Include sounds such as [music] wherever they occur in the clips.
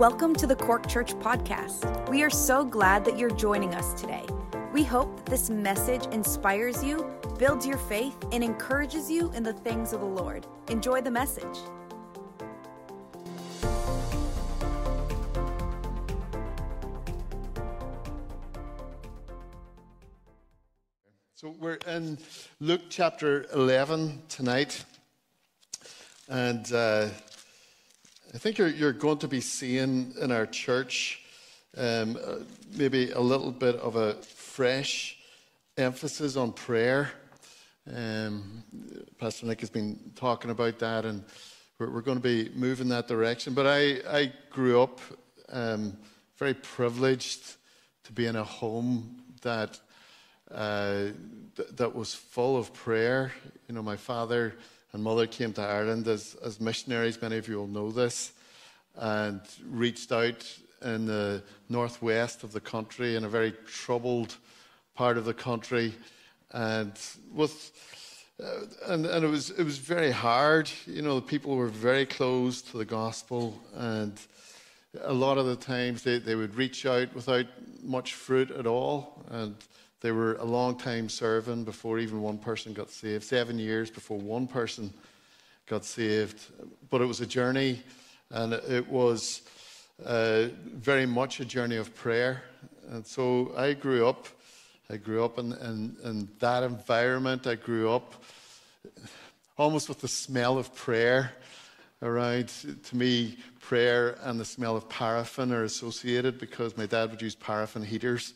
Welcome to the Cork Church Podcast. We are so glad that you're joining us today. We hope that this message inspires you, builds your faith, and encourages you in the things of the Lord. Enjoy the message. So we're in Luke chapter 11 tonight. And uh, I think you're, you're, going to be seeing in our church um, uh, maybe a little bit of a fresh emphasis on prayer. Um, Pastor Nick has been talking about that, and we're, we're, going to be moving that direction. But I, I grew up um, very privileged to be in a home that uh, th- that was full of prayer. You know, my father and mother came to Ireland as, as missionaries, many of you will know this, and reached out in the northwest of the country in a very troubled part of the country. And with uh, and, and it was it was very hard. You know, the people were very close to the gospel, and a lot of the times they, they would reach out without much fruit at all. And they were a long time serving before even one person got saved, seven years before one person got saved. But it was a journey, and it was uh, very much a journey of prayer. And so I grew up. I grew up in, in, in that environment. I grew up almost with the smell of prayer around. To me, prayer and the smell of paraffin are associated because my dad would use paraffin heaters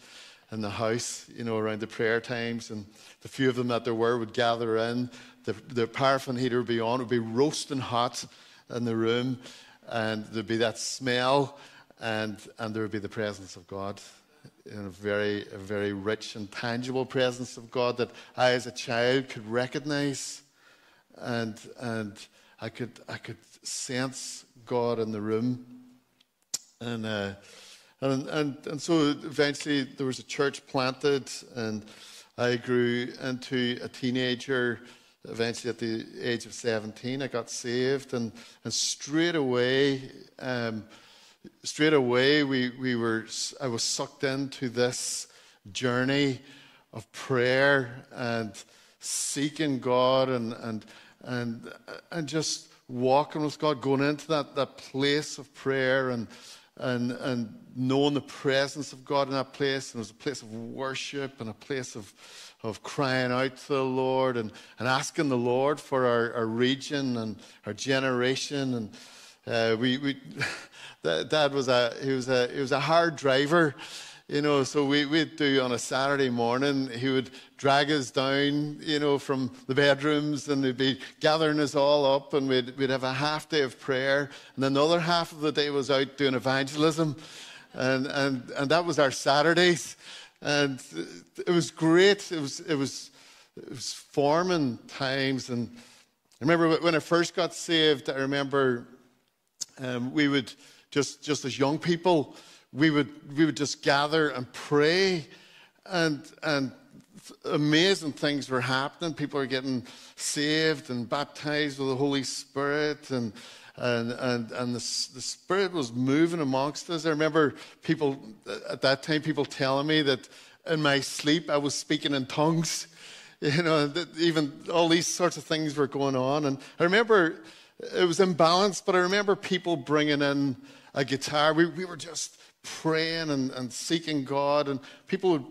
in the house, you know, around the prayer times. And the few of them that there were would gather in. The, the paraffin heater would be on, it would be roasting hot in the room. And there'd be that smell, and, and there would be the presence of God. In a very, a very rich and tangible presence of God that I, as a child, could recognize. And, and I, could, I could sense God in the room. And, uh, and, and, and so eventually there was a church planted, and I grew into a teenager. Eventually, at the age of 17, I got saved, and, and straight away, um, straight away, we, we were, I was sucked into this journey of prayer and seeking God and, and, and, and just walking with God, going into that, that place of prayer and, and, and knowing the presence of God in that place. And it was a place of worship and a place of, of crying out to the Lord and, and asking the Lord for our, our region and our generation. And uh, we, we, [laughs] Dad was a, he was a, he was a hard driver. You know, so we, we'd do on a Saturday morning, he would drag us down, you know, from the bedrooms and he'd be gathering us all up and we'd, we'd have a half day of prayer. And then the other half of the day was out doing evangelism. And, and, and that was our Saturdays. And it was great. It was, it was, it was forming times. And I remember when I first got saved, I remember um, we would just, just as young people, we would, we would just gather and pray, and, and amazing things were happening. People were getting saved and baptized with the Holy Spirit, and, and, and, and the, the Spirit was moving amongst us. I remember people at that time, people telling me that in my sleep I was speaking in tongues. [laughs] You know, even all these sorts of things were going on. And I remember it was imbalanced, but I remember people bringing in a guitar. We, we were just praying and, and seeking God. And people would,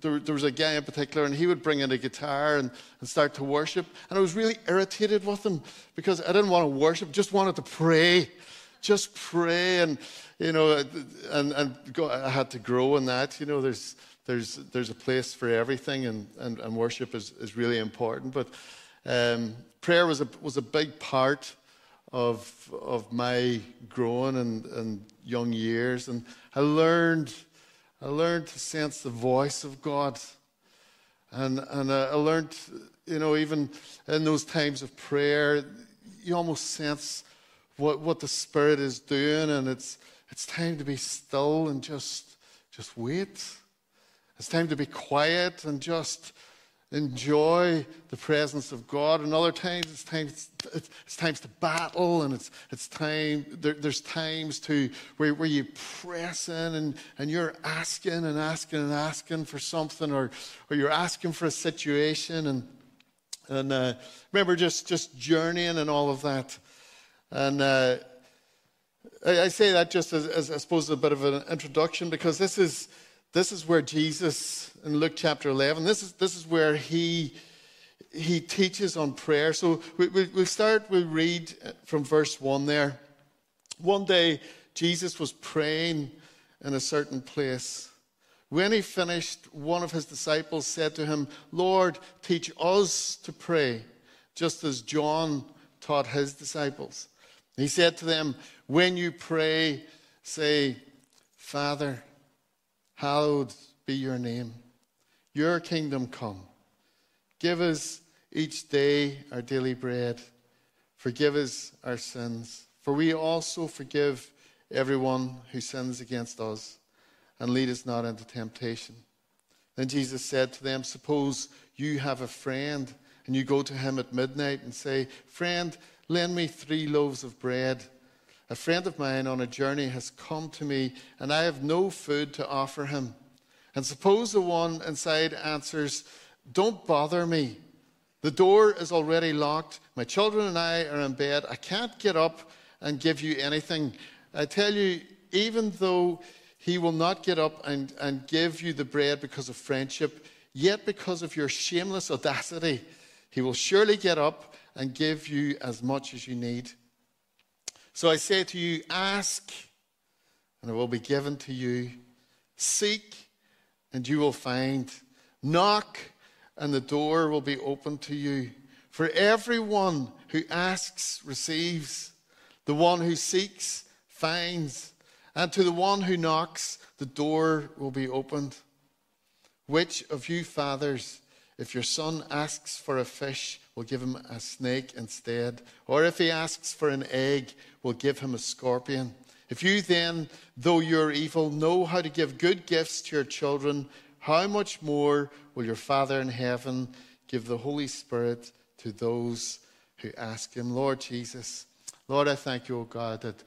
there, there, was a guy in particular, and he would bring in a guitar and, and start to worship. And I was really irritated with him because I didn't want to worship, just wanted to pray. Just pray. And, you know, and, and go, I had to grow in that. You know, there's, there's, there's a place for everything, and, and, and worship is, is really important. But um, prayer was a, was a big part of, of my growing and, and young years. And I learned, I learned to sense the voice of God. And, and uh, I learned, you know, even in those times of prayer, you almost sense what, what the Spirit is doing. And it's, it's time to be still and just, just wait. It's time to be quiet and just enjoy the presence of God, and other times it's times it's times to battle, and it's it's time there, there's times to where, where you press in and, and you're asking and asking and asking for something, or or you're asking for a situation, and and uh, remember just just journeying and all of that, and. Uh, I, I say that just as, as I suppose a bit of an introduction because this is this is where Jesus in Luke chapter 11, this is, this is where he, he teaches on prayer. So we, we, we'll start, we'll read from verse 1 there. One day, Jesus was praying in a certain place. When he finished, one of his disciples said to him, Lord, teach us to pray, just as John taught his disciples. He said to them, When you pray, say, Father, Hallowed be your name. Your kingdom come. Give us each day our daily bread. Forgive us our sins, for we also forgive everyone who sins against us. And lead us not into temptation. Then Jesus said to them, Suppose you have a friend, and you go to him at midnight and say, Friend, lend me three loaves of bread a friend of mine on a journey has come to me, and I have no food to offer him. And suppose the one inside answers, Don't bother me. The door is already locked. My children and I are in bed. I can't get up and give you anything. I tell you, even though he will not get up and, and give you the bread because of friendship, yet because of your shameless audacity, he will surely get up and give you as much as you need. So I say to you, ask, and it will be given to you. Seek, and you will find. Knock, and the door will be opened to you. For everyone who asks receives, the one who seeks finds, and to the one who knocks, the door will be opened. Which of you fathers, if your son asks for a fish, will give him a snake instead? Or if he asks for an egg, we'll give him a scorpion? If you then, though you're evil, know how to give good gifts to your children, how much more will your Father in heaven give the Holy Spirit to those who ask him? Lord Jesus, Lord, I thank you, O God, that,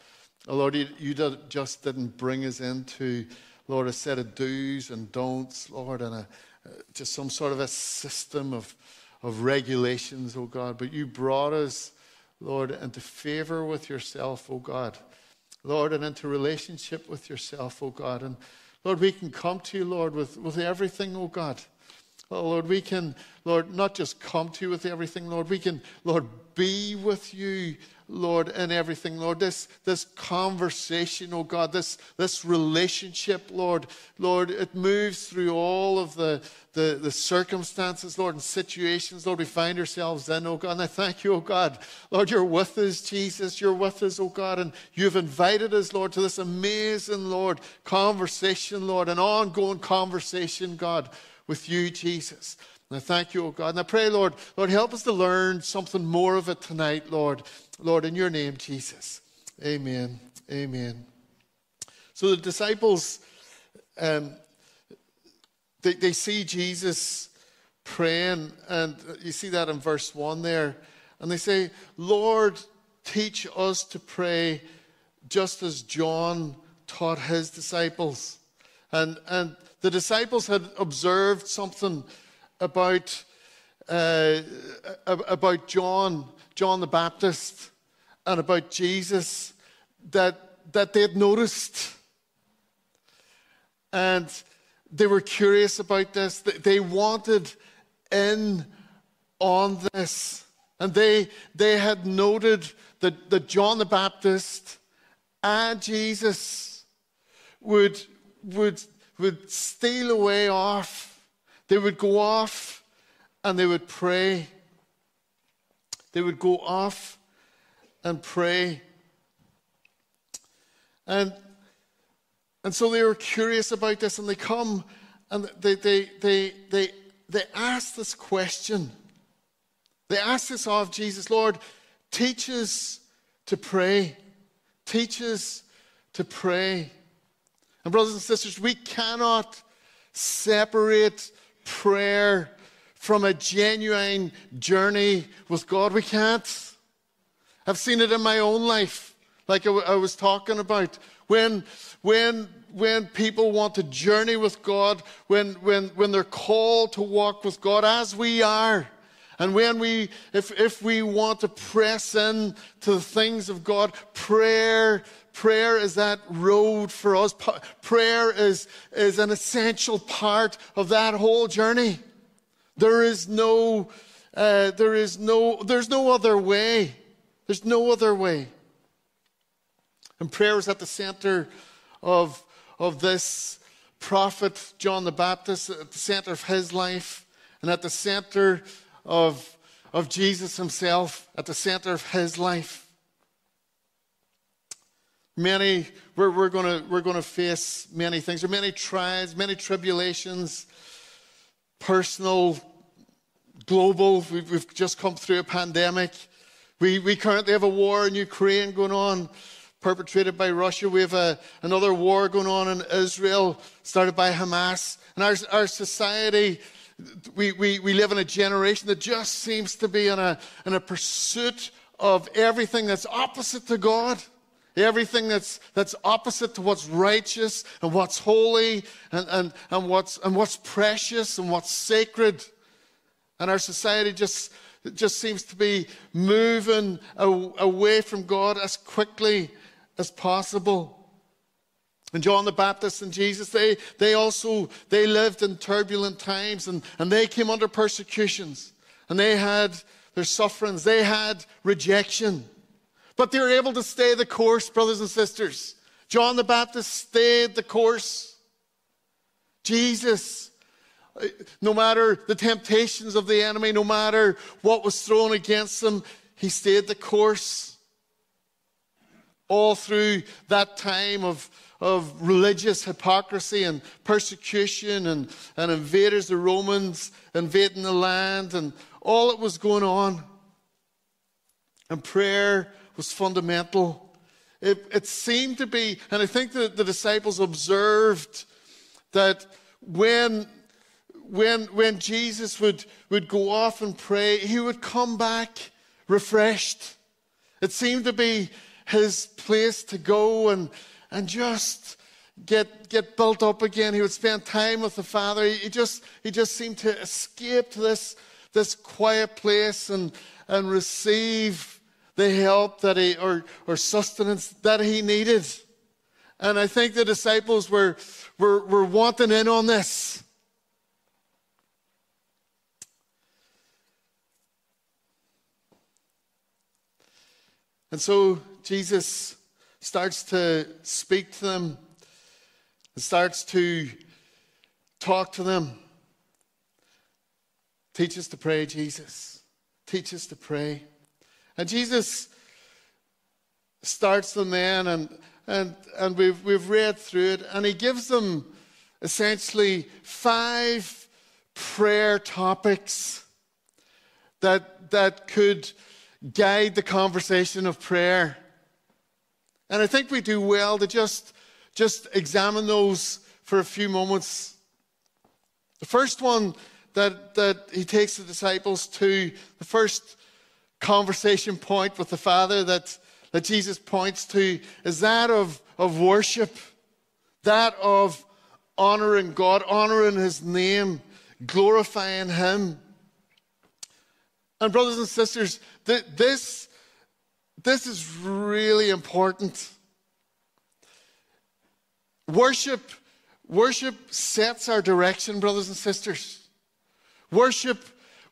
oh Lord, you, you just didn't bring us into, Lord, a set of do's and don'ts, Lord, and a, uh, just some sort of a system of, of regulations, oh God, but you brought us, Lord, into favor with yourself, oh God. Lord, and into relationship with yourself, oh God. And Lord, we can come to you, Lord, with, with everything, oh God. Oh, Lord, we can, Lord, not just come to you with everything, Lord, we can, Lord, be with you, Lord, in everything, Lord. This, this conversation, oh God, this, this relationship, Lord, Lord, it moves through all of the, the, the circumstances, Lord, and situations, Lord, we find ourselves in, oh God. And I thank you, oh God. Lord, you're with us, Jesus. You're with us, oh God. And you've invited us, Lord, to this amazing, Lord, conversation, Lord, an ongoing conversation, God with you, Jesus. And I thank you, oh God. And I pray, Lord, Lord, help us to learn something more of it tonight, Lord. Lord, in your name, Jesus. Amen. Amen. So the disciples, um, they, they see Jesus praying, and you see that in verse 1 there. And they say, Lord, teach us to pray just as John taught his disciples. And, and the disciples had observed something about, uh, about John, John the Baptist, and about Jesus that, that they had noticed. And they were curious about this. They wanted in on this. And they, they had noted that, that John the Baptist and Jesus would, would would steal away off. They would go off and they would pray. They would go off and pray. And, and so they were curious about this and they come and they, they, they, they, they ask this question. They ask this of Jesus Lord, teach us to pray. Teach us to pray. And, brothers and sisters, we cannot separate prayer from a genuine journey with God. We can't. I've seen it in my own life, like I, w- I was talking about. When, when, when people want to journey with God, when, when, when they're called to walk with God, as we are, and when we, if, if we want to press in to the things of God, prayer, prayer is that road for us. Prayer is, is an essential part of that whole journey. There is no, uh, there is no, there's no other way. There's no other way. And prayer is at the center of, of this prophet, John the Baptist, at the center of his life, and at the center of, of Jesus himself, at the center of his life. Many, we're, we're going we're gonna face many things. There are many trials, many tribulations, personal, global. We've, we've just come through a pandemic. We, we currently have a war in Ukraine going on, perpetrated by Russia. We have a, another war going on in Israel, started by Hamas. And our, our society, we, we, we live in a generation that just seems to be in a, in a pursuit of everything that's opposite to God. Everything that's, that's opposite to what's righteous and what's holy and, and, and, what's, and what's precious and what's sacred. And our society just just seems to be moving away from God as quickly as possible. And John the Baptist and Jesus, they, they also they lived in turbulent times and, and they came under persecutions and they had their sufferings, they had rejection. But they were able to stay the course, brothers and sisters. John the Baptist stayed the course. Jesus uh, no matter the temptations of the enemy, no matter what was thrown against him, he stayed the course. All through that time of, of religious hypocrisy and persecution and, and invaders, the Romans invading the land, and all that was going on. And prayer was fundamental. It, it seemed to be, and I think that the disciples observed that when when, when Jesus would, would go off and pray, he would come back refreshed. It seemed to be his place to go and, and just get, get built up again. He would spend time with the Father. He just, he just seemed to escape to this, this quiet place and, and receive the help that he, or, or sustenance that he needed. And I think the disciples were, were, were wanting in on this. And so Jesus starts to speak to them and starts to talk to them. Teach us to pray, Jesus. Teach us to pray. And Jesus starts them then, and, and, and we've, we've read through it, and he gives them essentially five prayer topics that, that could guide the conversation of prayer. And I think we do well to just, just examine those for a few moments. The first one that, that he takes the disciples to, the first conversation point with the Father that, that Jesus points to, is that of, of worship, that of honoring God, honoring his name, glorifying him. And, brothers and sisters, th- this, this is really important. Worship, worship sets our direction, brothers and sisters. Worship,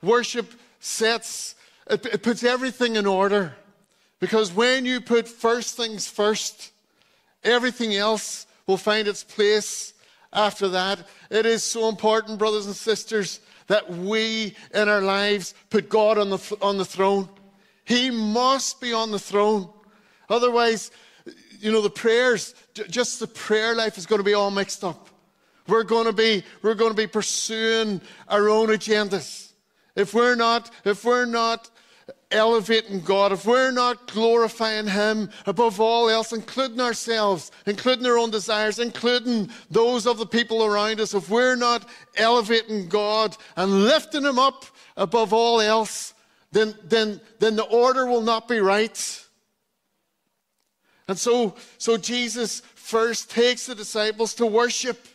worship sets, it, it puts everything in order. Because when you put first things first, everything else will find its place after that. It is so important, brothers and sisters, that we in our lives put God on the, on the throne. He must be on the throne. Otherwise, you know, the prayers, just the prayer life is going to be all mixed up. We're going to be, we're going to be pursuing our own agendas. If we're not, if we're not elevating God, if we're not glorifying Him above all else, including ourselves, including our own desires, including those of the people around us, if we're not elevating God and lifting Him up above all else, then, then, then the order will not be right. And so, so Jesus first takes the disciples to worship.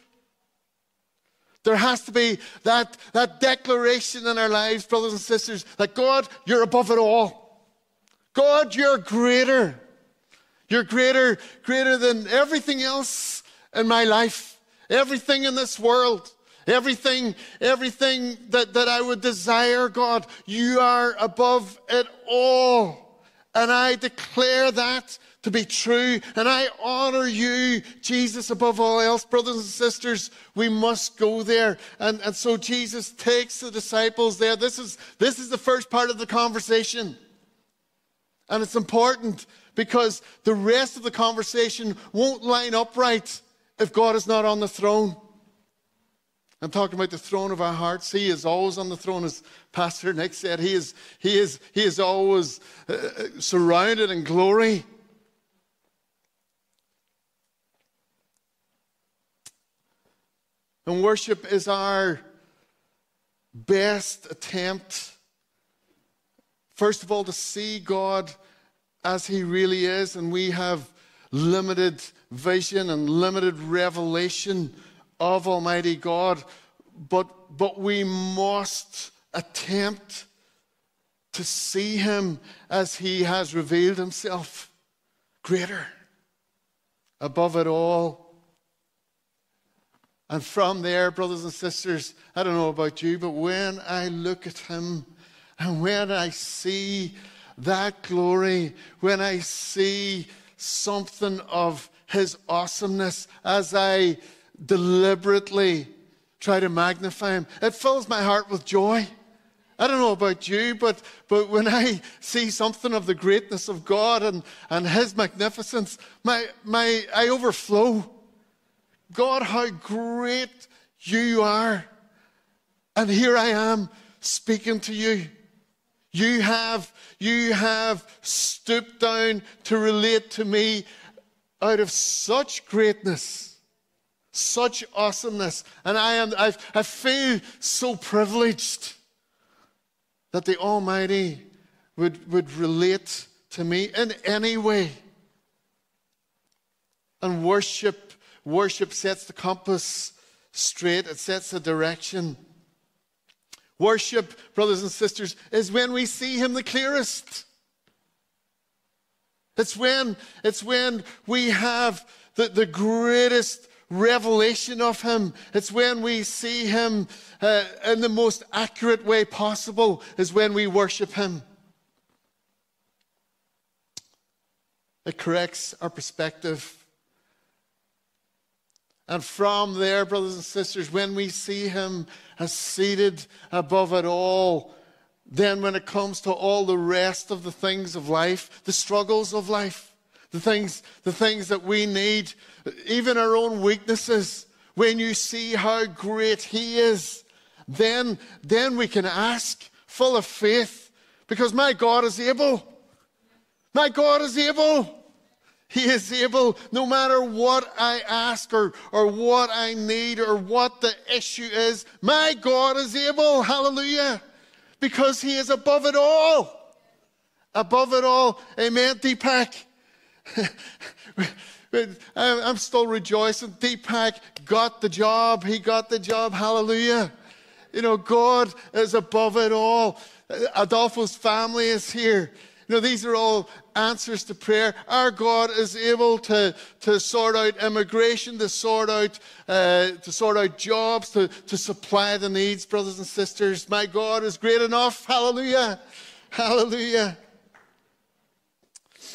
There has to be that, that declaration in our lives, brothers and sisters, that God, you're above it all. God, you're greater. You're greater, greater than everything else in my life, everything in this world, everything, everything that, that I would desire, God. You are above it all. And I declare that to be true. And I honor you, Jesus, above all else. Brothers and sisters, we must go there. And, and so Jesus takes the disciples there. This is, this is the first part of the conversation. And it's important because the rest of the conversation won't line up right if God is not on the throne. I'm talking about the throne of our hearts. He is always on the throne, as Pastor Nick said. He is, he is, he is always uh, surrounded in glory. And worship is our best attempt, first of all, to see God as He really is, and we have limited vision and limited revelation of Almighty God, but, but we must attempt to see Him as He has revealed Himself greater, above it all. And from there, brothers and sisters, I don't know about you, but when I look at him and when I see that glory, when I see something of his awesomeness as I deliberately try to magnify him, it fills my heart with joy. I don't know about you, but, but when I see something of the greatness of God and, and His magnificence, my, my, I overflow. God, how great you are. And here I am speaking to you. You have, you have stooped down to relate to me out of such greatness, such awesomeness. And I, am, I, I feel so privileged that the Almighty would, would relate to me in any way and worship Worship sets the compass straight, it sets the direction. Worship, brothers and sisters, is when we see Him the clearest. It's when, it's when we have the, the greatest revelation of Him. It's when we see Him uh, in the most accurate way possible, is when we worship Him. It corrects our perspective. And from there, brothers and sisters, when we see him as seated above it all, then when it comes to all the rest of the things of life, the struggles of life, the things, the things that we need, even our own weaknesses, when you see how great he is, then, then we can ask full of faith because my God is able. My God is able. He is able, no matter what I ask or, or what I need or what the issue is, my God is able. Hallelujah. Because He is above it all. Above it all. Amen, Deepak. [laughs] I'm still rejoicing. Deepak got the job. He got the job. Hallelujah. You know, God is above it all. Adolfo's family is here. You know, these are all answers to prayer. Our God is able to, to sort out immigration, to sort out, uh, to sort out jobs, to, to supply the needs, brothers and sisters. My God is great enough. Hallelujah. Hallelujah.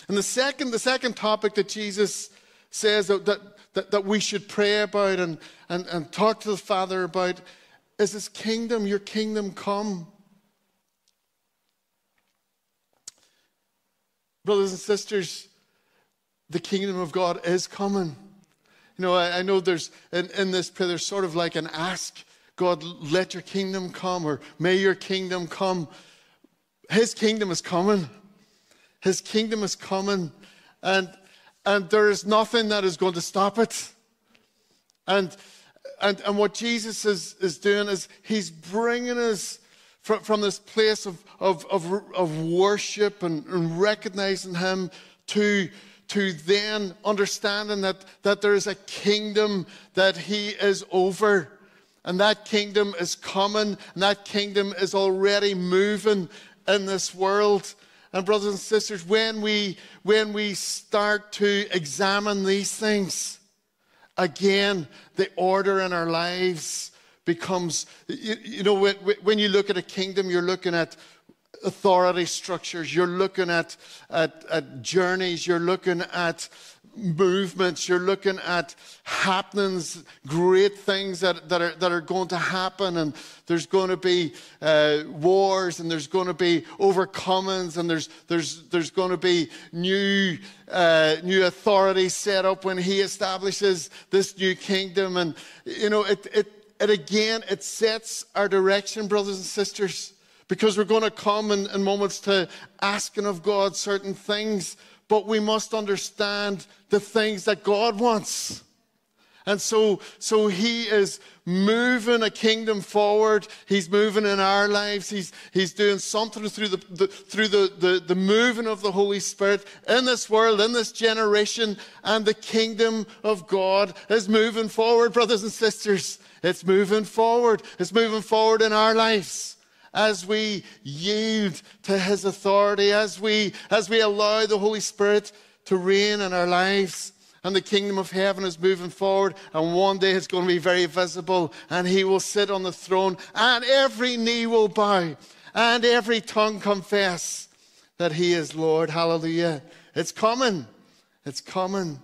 And the second, the second topic that Jesus says that, that, that we should pray about and, and, and talk to the Father about is His kingdom, your kingdom come. Brothers and sisters, the kingdom of God is coming. You know, I, I know there's in, in this prayer, there's sort of like an ask God, let your kingdom come, or may your kingdom come. His kingdom is coming. His kingdom is coming. And, and there is nothing that is going to stop it. And, and, and what Jesus is, is doing is he's bringing us from, from this place of, of, of, of worship and, and recognizing him to, to then understanding that, that there is a kingdom that he is over. And that kingdom is coming, and that kingdom is already moving in this world. And brothers and sisters, when we when we start to examine these things, again, the order in our lives becomes, you, you know, when, you look at a kingdom, you're looking at authority structures, you're looking at, at, at journeys, you're looking at movements, you're looking at happenings, great things that, that, are, that are going to happen, and there's going to be uh, wars, and there's going to be overcomings, and there's, there's, there's going to be new, uh, new authority set up when he establishes this new kingdom. And, you know, it, it, it again, it sets our direction, brothers and sisters, because we're going to come in, in moments to asking of God certain things, but we must understand the things that God wants. And so, so he is moving a kingdom forward. He's moving in our lives. He's, he's doing something through, the, the, through the, the, the moving of the Holy Spirit in this world, in this generation. And the kingdom of God is moving forward, brothers and sisters. It's moving forward. It's moving forward in our lives as we yield to his authority, as we, as we allow the Holy Spirit to reign in our lives and the kingdom of heaven is moving forward, and one day it's going to be very visible, and he will sit on the throne, and every knee will bow, and every tongue confess that he is Lord. Hallelujah. It's coming. It's coming.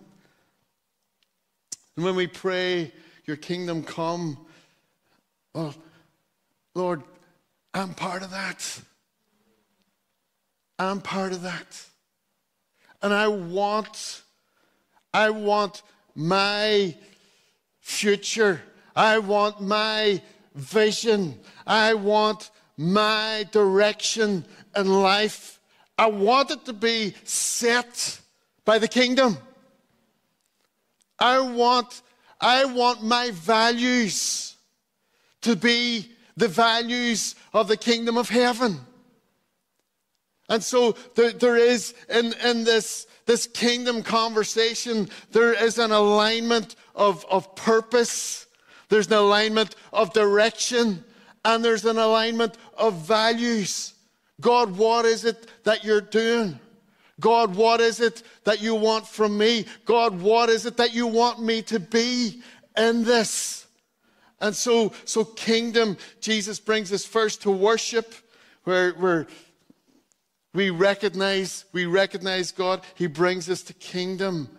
And when we pray, Your kingdom come, well, Lord, I'm part of that. I'm part of that. And I want I want my future. I want my vision. I want my direction in life. I want it to be set by the kingdom. I want, I want my values to be the values of the kingdom of heaven. And so there, there is in, in this this kingdom conversation, there is an alignment of, of purpose, there's an alignment of direction, and there's an alignment of values. God, what is it that you're doing? God, what is it that you want from me? God, what is it that you want me to be in this? And so, so kingdom, Jesus brings us first to worship, where, where we recognize, we recognize God. He brings us to kingdom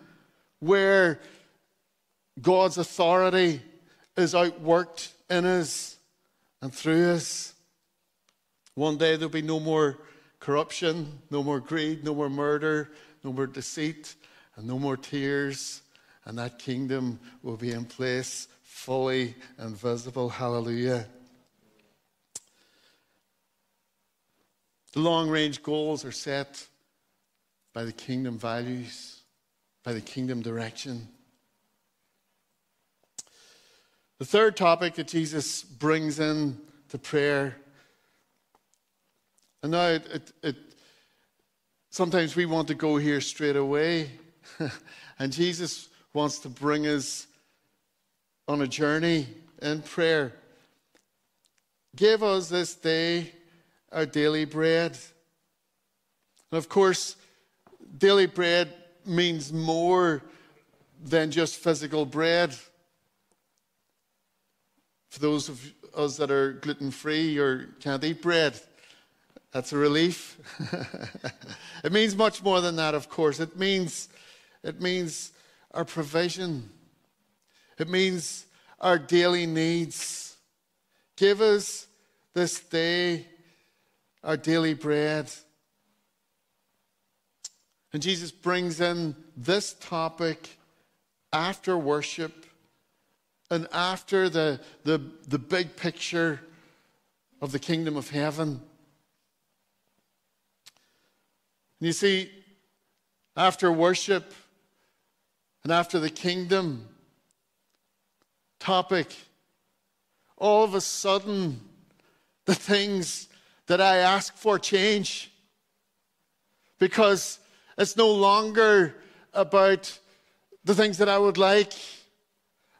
where God's authority is outworked in us and through us. One day there'll be no more corruption, no more greed, no more murder, no more deceit, and no more tears. And that kingdom will be in place fully and visible. Hallelujah. The long range goals are set by the kingdom values, by the kingdom direction. The third topic that Jesus brings in to prayer, and now it, it, it sometimes we want to go here straight away, [laughs] and Jesus wants to bring us on a journey in prayer. Give us this day our daily bread. And of course, daily bread means more than just physical bread. For those of us that are gluten free or can't eat bread, that's a relief. [laughs] it means much more than that, of course. It means, it means our provision, it means our daily needs. Give us this day our daily bread. And Jesus brings in this topic after worship and after the, the, the big picture of the kingdom of heaven. And you see, after worship and after the kingdom topic, all of a sudden, the things that I ask for change. Because it's no longer about the things that I would like.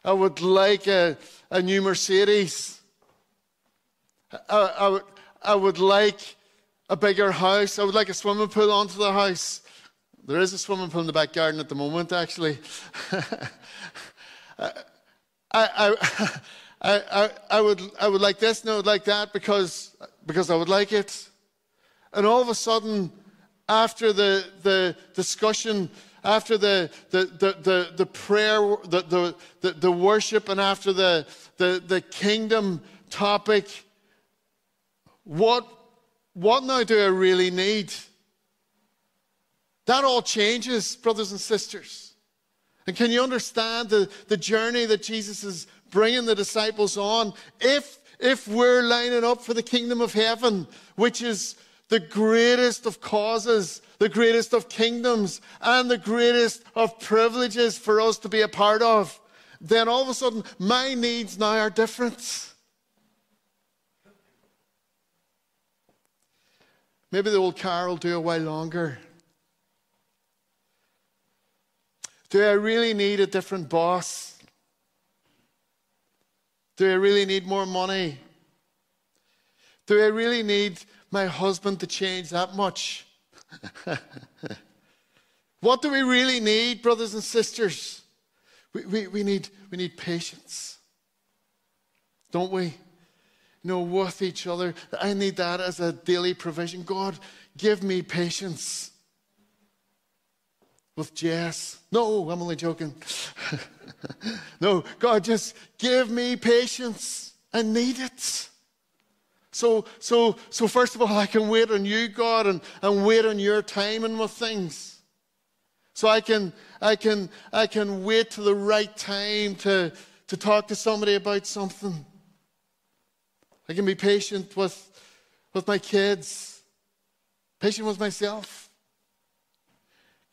I would like a, a new Mercedes. I, I, I would like a bigger house. I would like a swimming pool onto the house. There is a swimming pool in the back garden at the moment, actually. [laughs] Uh, I, [laughs] I, I, I, would, I would like this and I would like that because, because I would like it. And all of a sudden, after the, the discussion, after the, the, the, the, the prayer, the, the, the, the worship, and after the, the, the kingdom topic, what, what now do I really need? That all changes, brothers and sisters. And can you understand the, the journey that Jesus is bringing the disciples on? If, if we're lining up for the kingdom of heaven, which is the greatest of causes, the greatest of kingdoms, and the greatest of privileges for us to be a part of, then all of a sudden my needs now are different. Maybe the old car will do a while longer. Do I really need a different boss? Do I really need more money? Do I really need my husband to change that much? [laughs] what do we really need, brothers and sisters? We, we, we, need, we need patience, don't we? You know, with each other. I need that as a daily provision. God, give me patience with Jess. No, I'm only joking. [laughs] no, God, just give me patience. I need it. So, so, so first of all, I can wait on you, God, and, and wait on your timing with things. So I can, I can, I can wait to the right time to, to talk to somebody about something. I can be patient with, with my kids, patient with myself.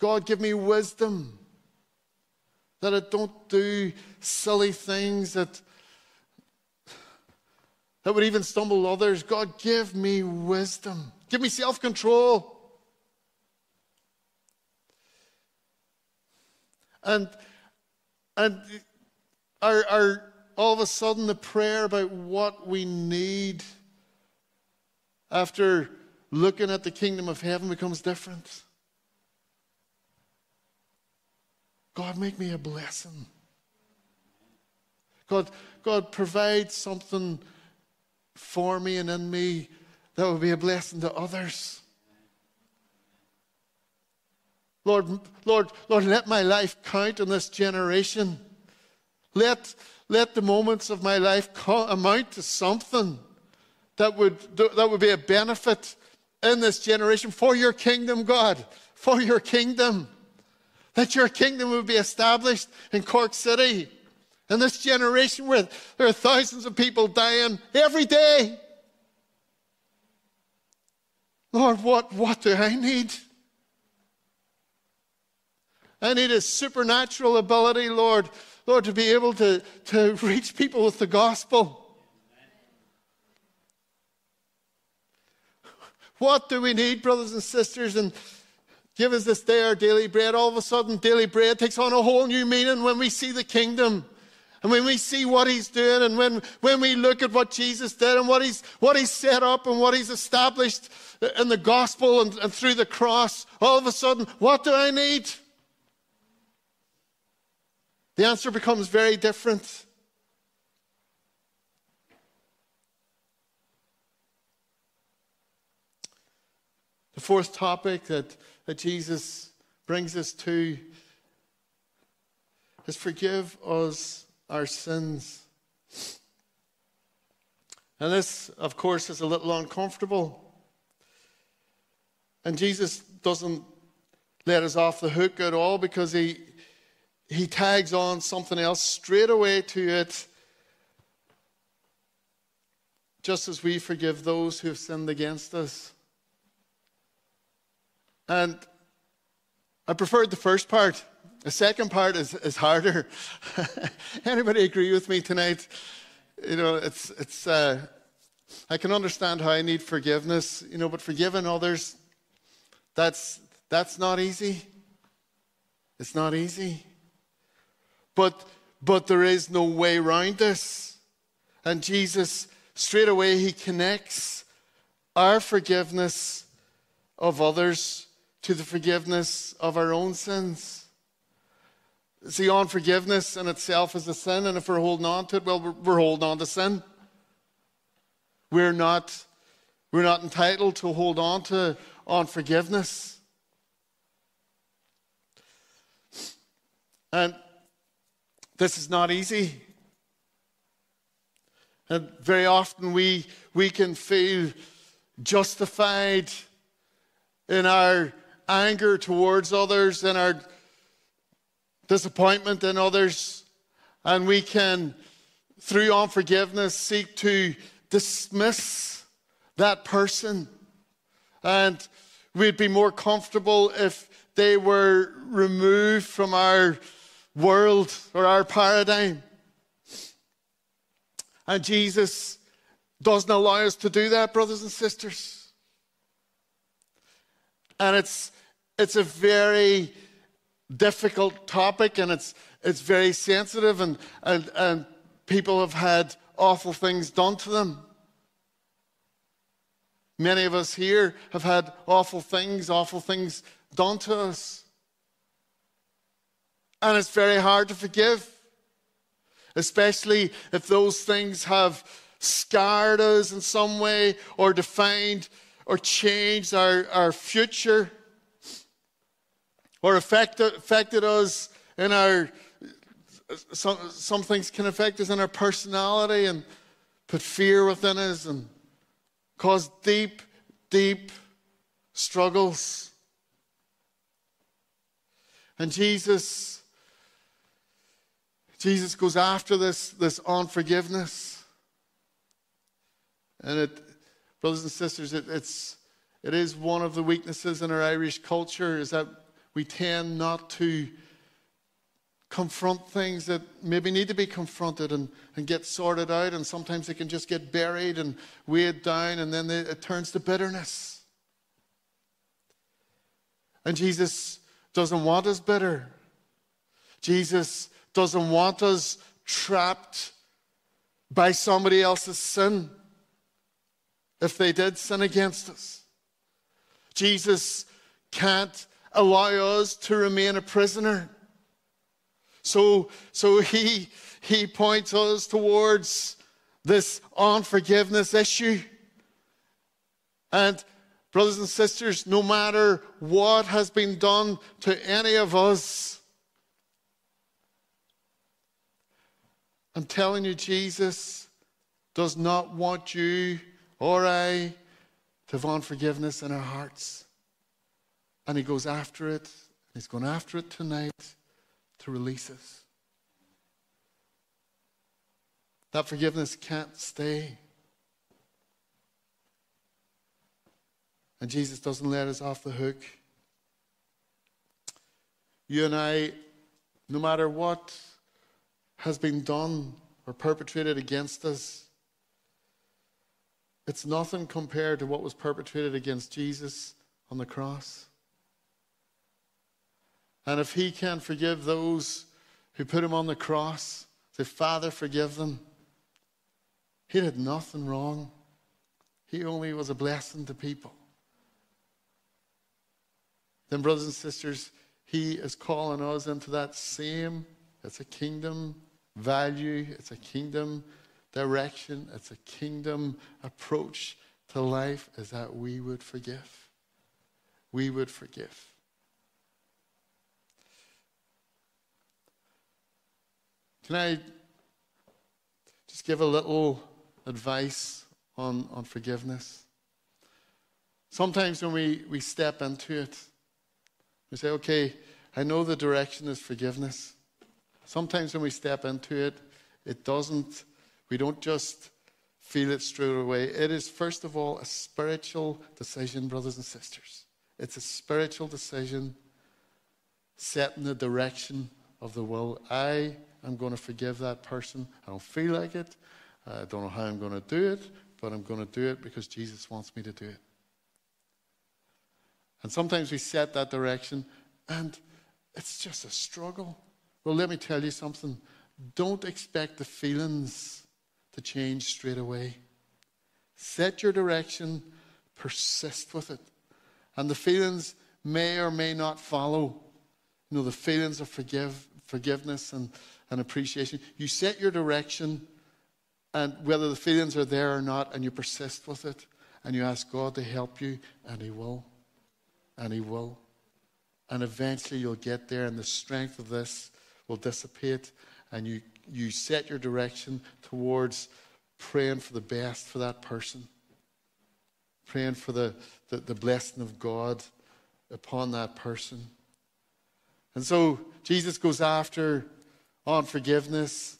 God, give me wisdom that I don't do silly things that, that would even stumble others. God, give me wisdom. Give me self control. And, and our, our, all of a sudden, the prayer about what we need after looking at the kingdom of heaven becomes different. God, make me a blessing. God, God, provide something for me and in me that will be a blessing to others. Lord, Lord, Lord, let my life count in this generation. Let, let the moments of my life amount to something that would, that would be a benefit in this generation for your kingdom, God, for your kingdom that your kingdom would be established in Cork City. In this generation where there are thousands of people dying every day. Lord, what, what do I need? I need a supernatural ability, Lord, Lord, to be able to, to reach people with the gospel. What do we need, brothers and sisters? And Give us this day our daily bread. All of a sudden, daily bread takes on a whole new meaning when we see the kingdom. And when we see what he's doing, and when, when we look at what Jesus did and what he's, what he's set up and what he's established in the gospel and, and through the cross, all of a sudden, what do I need? The answer becomes very different. The fourth topic that that Jesus brings us to is forgive us our sins. And this, of course, is a little uncomfortable. And Jesus doesn't let us off the hook at all because he, he tags on something else straight away to it. Just as we forgive those who have sinned against us. And I preferred the first part. The second part is, is harder. [laughs] Anybody agree with me tonight? You know, it's, it's, uh, I can understand how I need forgiveness, you know, but forgiving others, that's, that's not easy. It's not easy. But, but there is no way around this. And Jesus, straight away, he connects our forgiveness of others to the forgiveness of our own sins. See, unforgiveness in itself is a sin, and if we're holding on to it, well, we're, holding on to sin. We're not, we're not entitled to hold on to unforgiveness. And this is not easy. And very often we, we can feel justified in our anger towards others, and our disappointment in others, and we can, through unforgiveness, seek to dismiss that person. And we'd be more comfortable if they were removed from our world or our paradigm. And Jesus doesn't allow us to do that, brothers and sisters. And it's, it's a very difficult topic and it's, it's very sensitive, and, and, and people have had awful things done to them. Many of us here have had awful things, awful things done to us. And it's very hard to forgive, especially if those things have scarred us in some way or defined or changed our, our future or affected, affected us in our some, some things can affect us in our personality and put fear within us and cause deep, deep struggles. And Jesus, Jesus goes after this, this unforgiveness. And it, brothers and sisters, it, it's, it is one of the weaknesses in our Irish culture is that we tend not to confront things that maybe need to be confronted and, and get sorted out, and sometimes they can just get buried and weighed down, and then they, it turns to bitterness. And Jesus doesn't want us bitter. Jesus doesn't want us trapped by somebody else's sin if they did sin against us. Jesus can't allow us to remain a prisoner. So, so he, he points us towards this unforgiveness issue. And, brothers and sisters, no matter what has been done to any of us, I'm telling you, Jesus does not want you or I to have forgiveness in our hearts. And he goes after it. He's going after it tonight to release us. That forgiveness can't stay. And Jesus doesn't let us off the hook. You and I, no matter what has been done or perpetrated against us, it's nothing compared to what was perpetrated against Jesus on the cross. And if he can forgive those who put him on the cross, say, Father, forgive them. He did nothing wrong. He only was a blessing to people. Then, brothers and sisters, he is calling us into that same, it's a kingdom value, it's a kingdom direction, it's a kingdom approach to life, is that we would forgive. We would forgive. Can I just give a little advice on, on forgiveness? Sometimes when we, we step into it, we say, okay, I know the direction is forgiveness. Sometimes when we step into it, it doesn't, we don't just feel it straight away. It is, first of all, a spiritual decision, brothers and sisters. It's a spiritual decision, setting the direction of the will. I am going to forgive that person. I don't feel like it. I don't know how I'm going to do it, but I'm going to do it because Jesus wants me to do it. And sometimes we set that direction and it's just a struggle. Well, let me tell you something. Don't expect the feelings to change straight away. Set your direction, persist with it. And the feelings may or may not follow. You know, the feelings of forgive, forgiveness and, and appreciation. You set your direction, and whether the feelings are there or not, and you persist with it, and you ask God to help you, and He will. And He will. And eventually you'll get there, and the strength of this will dissipate, and you, you set your direction towards praying for the best for that person, praying for the, the, the blessing of God upon that person. And so Jesus goes after on forgiveness,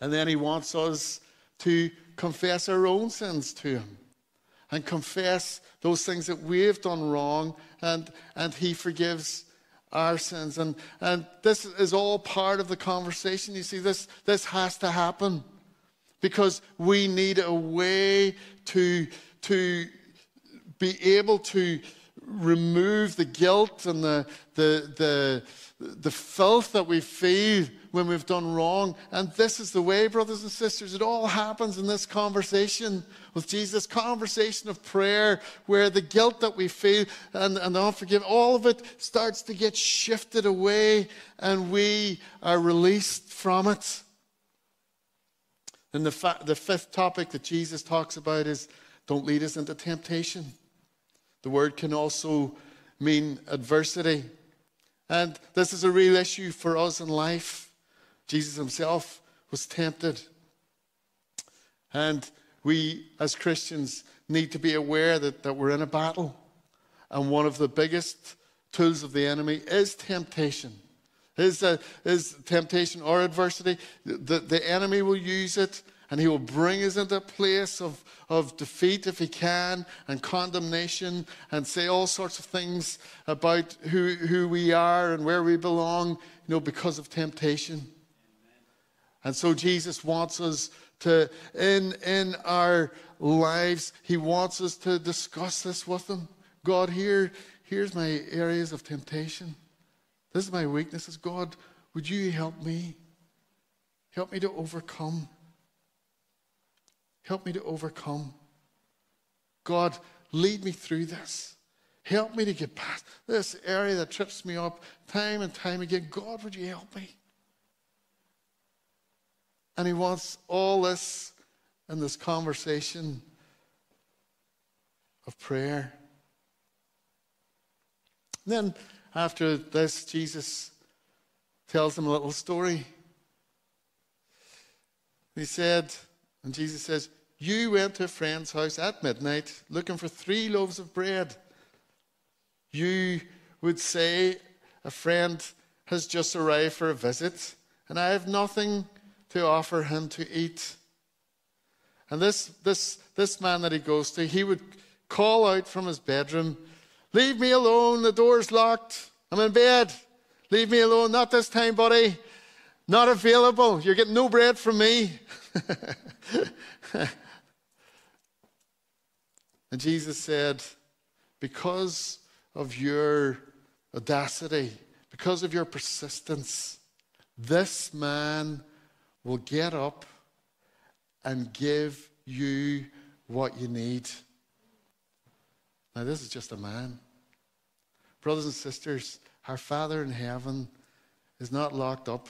and then he wants us to confess our own sins to him and confess those things that we've done wrong, and, and he forgives our sins. And, and this is all part of the conversation. You see, this, this has to happen because we need a way to, to be able to remove the guilt and the, the, the, the filth that we feel when we've done wrong. And this is the way, brothers and sisters, it all happens in this conversation with Jesus, conversation of prayer, where the guilt that we feel and, and the unforgiveness, all of it starts to get shifted away and we are released from it. And the, fa- the fifth topic that Jesus talks about is don't lead us into temptation. The word can also mean adversity. And this is a real issue for us in life. Jesus himself was tempted. And we, as Christians, need to be aware that, that we're in a battle. And one of the biggest tools of the enemy is temptation. Is, uh, is temptation or adversity. The, the enemy will use it and he will bring us into a place of, of defeat if he can and condemnation and say all sorts of things about who, who we are and where we belong, you know, because of temptation. And so Jesus wants us to, in, in our lives, he wants us to discuss this with him. God, here, here's my areas of temptation. This is my weaknesses. God, would you help me? Help me to overcome. Help me to overcome. God, lead me through this. Help me to get past this area that trips me up time and time again. God, would you help me? And He wants all this in this conversation of prayer. And then, after this, Jesus tells them a little story. He said, and Jesus says, You went to a friend's house at midnight looking for three loaves of bread. You would say, A friend has just arrived for a visit, and I have nothing to offer him to eat. And this, this, this man that he goes to, he would call out from his bedroom, Leave me alone, the door's locked, I'm in bed. Leave me alone, not this time, buddy. Not available. You're getting no bread from me. [laughs] and Jesus said, Because of your audacity, because of your persistence, this man will get up and give you what you need. Now, this is just a man. Brothers and sisters, our Father in heaven is not locked up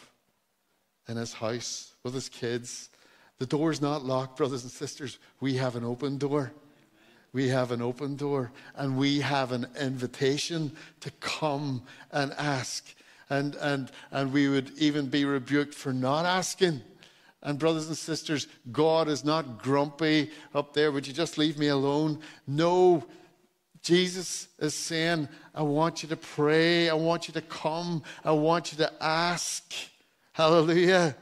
in his house with his kids the door's not locked, brothers and sisters. We have an open door. We have an open door and we have an invitation to come and ask. And, and, and we would even be rebuked for not asking. And, brothers and sisters, God is not grumpy up there. Would you just leave me alone? No. Jesus is saying, I want you to pray. I want you to come. I want you to ask. Hallelujah.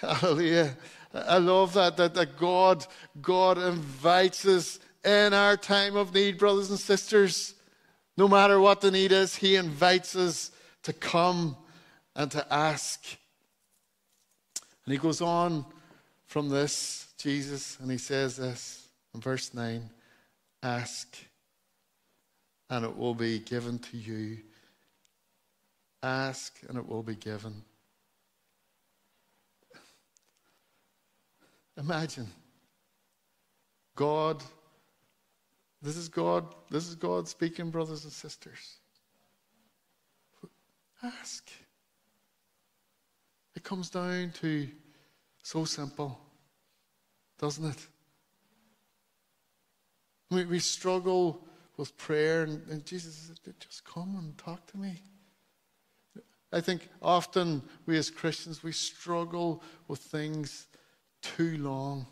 Hallelujah. I love that, that, that God, God invites us in our time of need, brothers and sisters. No matter what the need is, He invites us to come and to ask. And He goes on from this, Jesus, and He says this in verse 9 Ask, and it will be given to you. Ask, and it will be given. Imagine God, this is God, this is God speaking, brothers and sisters. Ask. It comes down to so simple, doesn't it? We, we struggle with prayer, and, and Jesus says, just come and talk to me. I think often we as Christians, we struggle with things too long.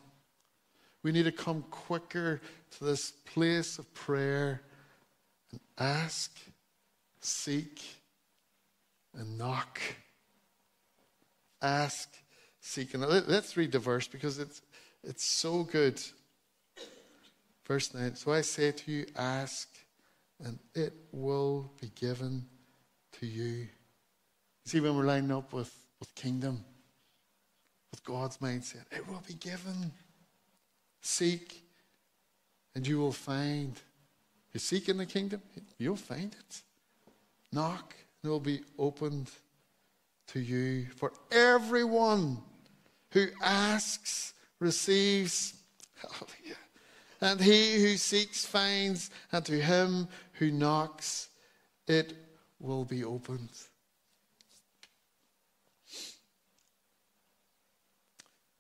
We need to come quicker to this place of prayer and ask, seek, and knock. Ask, seek, and let's read the verse because it's, it's so good. Verse 9 So I say to you, ask, and it will be given to you. See, when we're lining up with, with kingdom, with God's mindset, it will be given. Seek, and you will find. You seek in the kingdom, you'll find it. Knock, and it will be opened to you. For everyone who asks receives. Hallelujah. And he who seeks finds, and to him who knocks, it will be opened.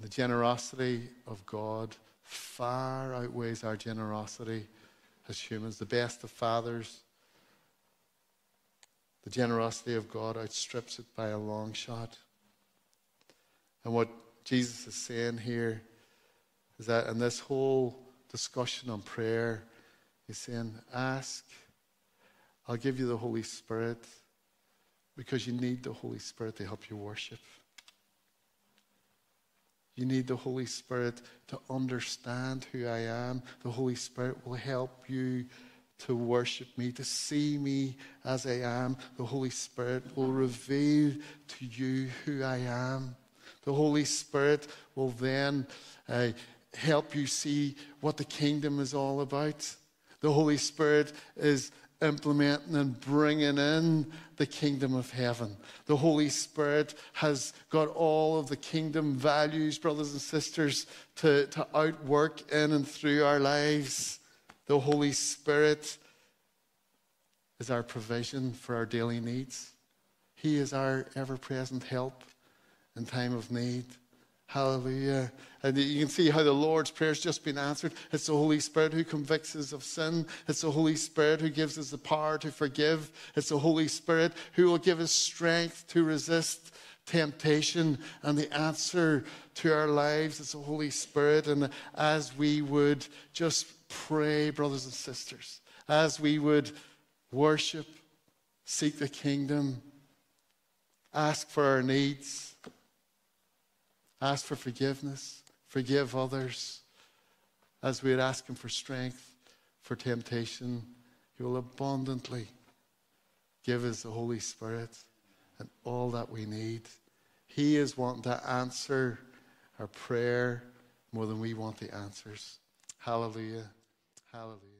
The generosity of God far outweighs our generosity as humans. The best of fathers, the generosity of God outstrips it by a long shot. And what Jesus is saying here is that in this whole discussion on prayer, he's saying, Ask, I'll give you the Holy Spirit because you need the Holy Spirit to help you worship. You need the Holy Spirit to understand who I am. The Holy Spirit will help you to worship me, to see me as I am. The Holy Spirit will reveal to you who I am. The Holy Spirit will then uh, help you see what the kingdom is all about. The Holy Spirit is implementing and bringing in the kingdom of heaven. The Holy Spirit has got all of the kingdom values, brothers and sisters, to, to outwork in and through our lives. The Holy Spirit is our provision for our daily needs. He is our ever present help in time of need. Hallelujah. And you can see how the Lord's Prayer has just been answered. It's the Holy Spirit who convicts us of sin. It's the Holy Spirit who gives us the power to forgive. It's the Holy Spirit who will give us strength to resist temptation. And the answer to our lives is the Holy Spirit. And as we would just pray, brothers and sisters, as we would worship, seek the kingdom, ask for our needs Ask for forgiveness, forgive others. As we would ask Him for strength, for temptation, He will abundantly give us the Holy Spirit and all that we need. He is wanting to answer our prayer more than we want the answers. Hallelujah. Hallelujah.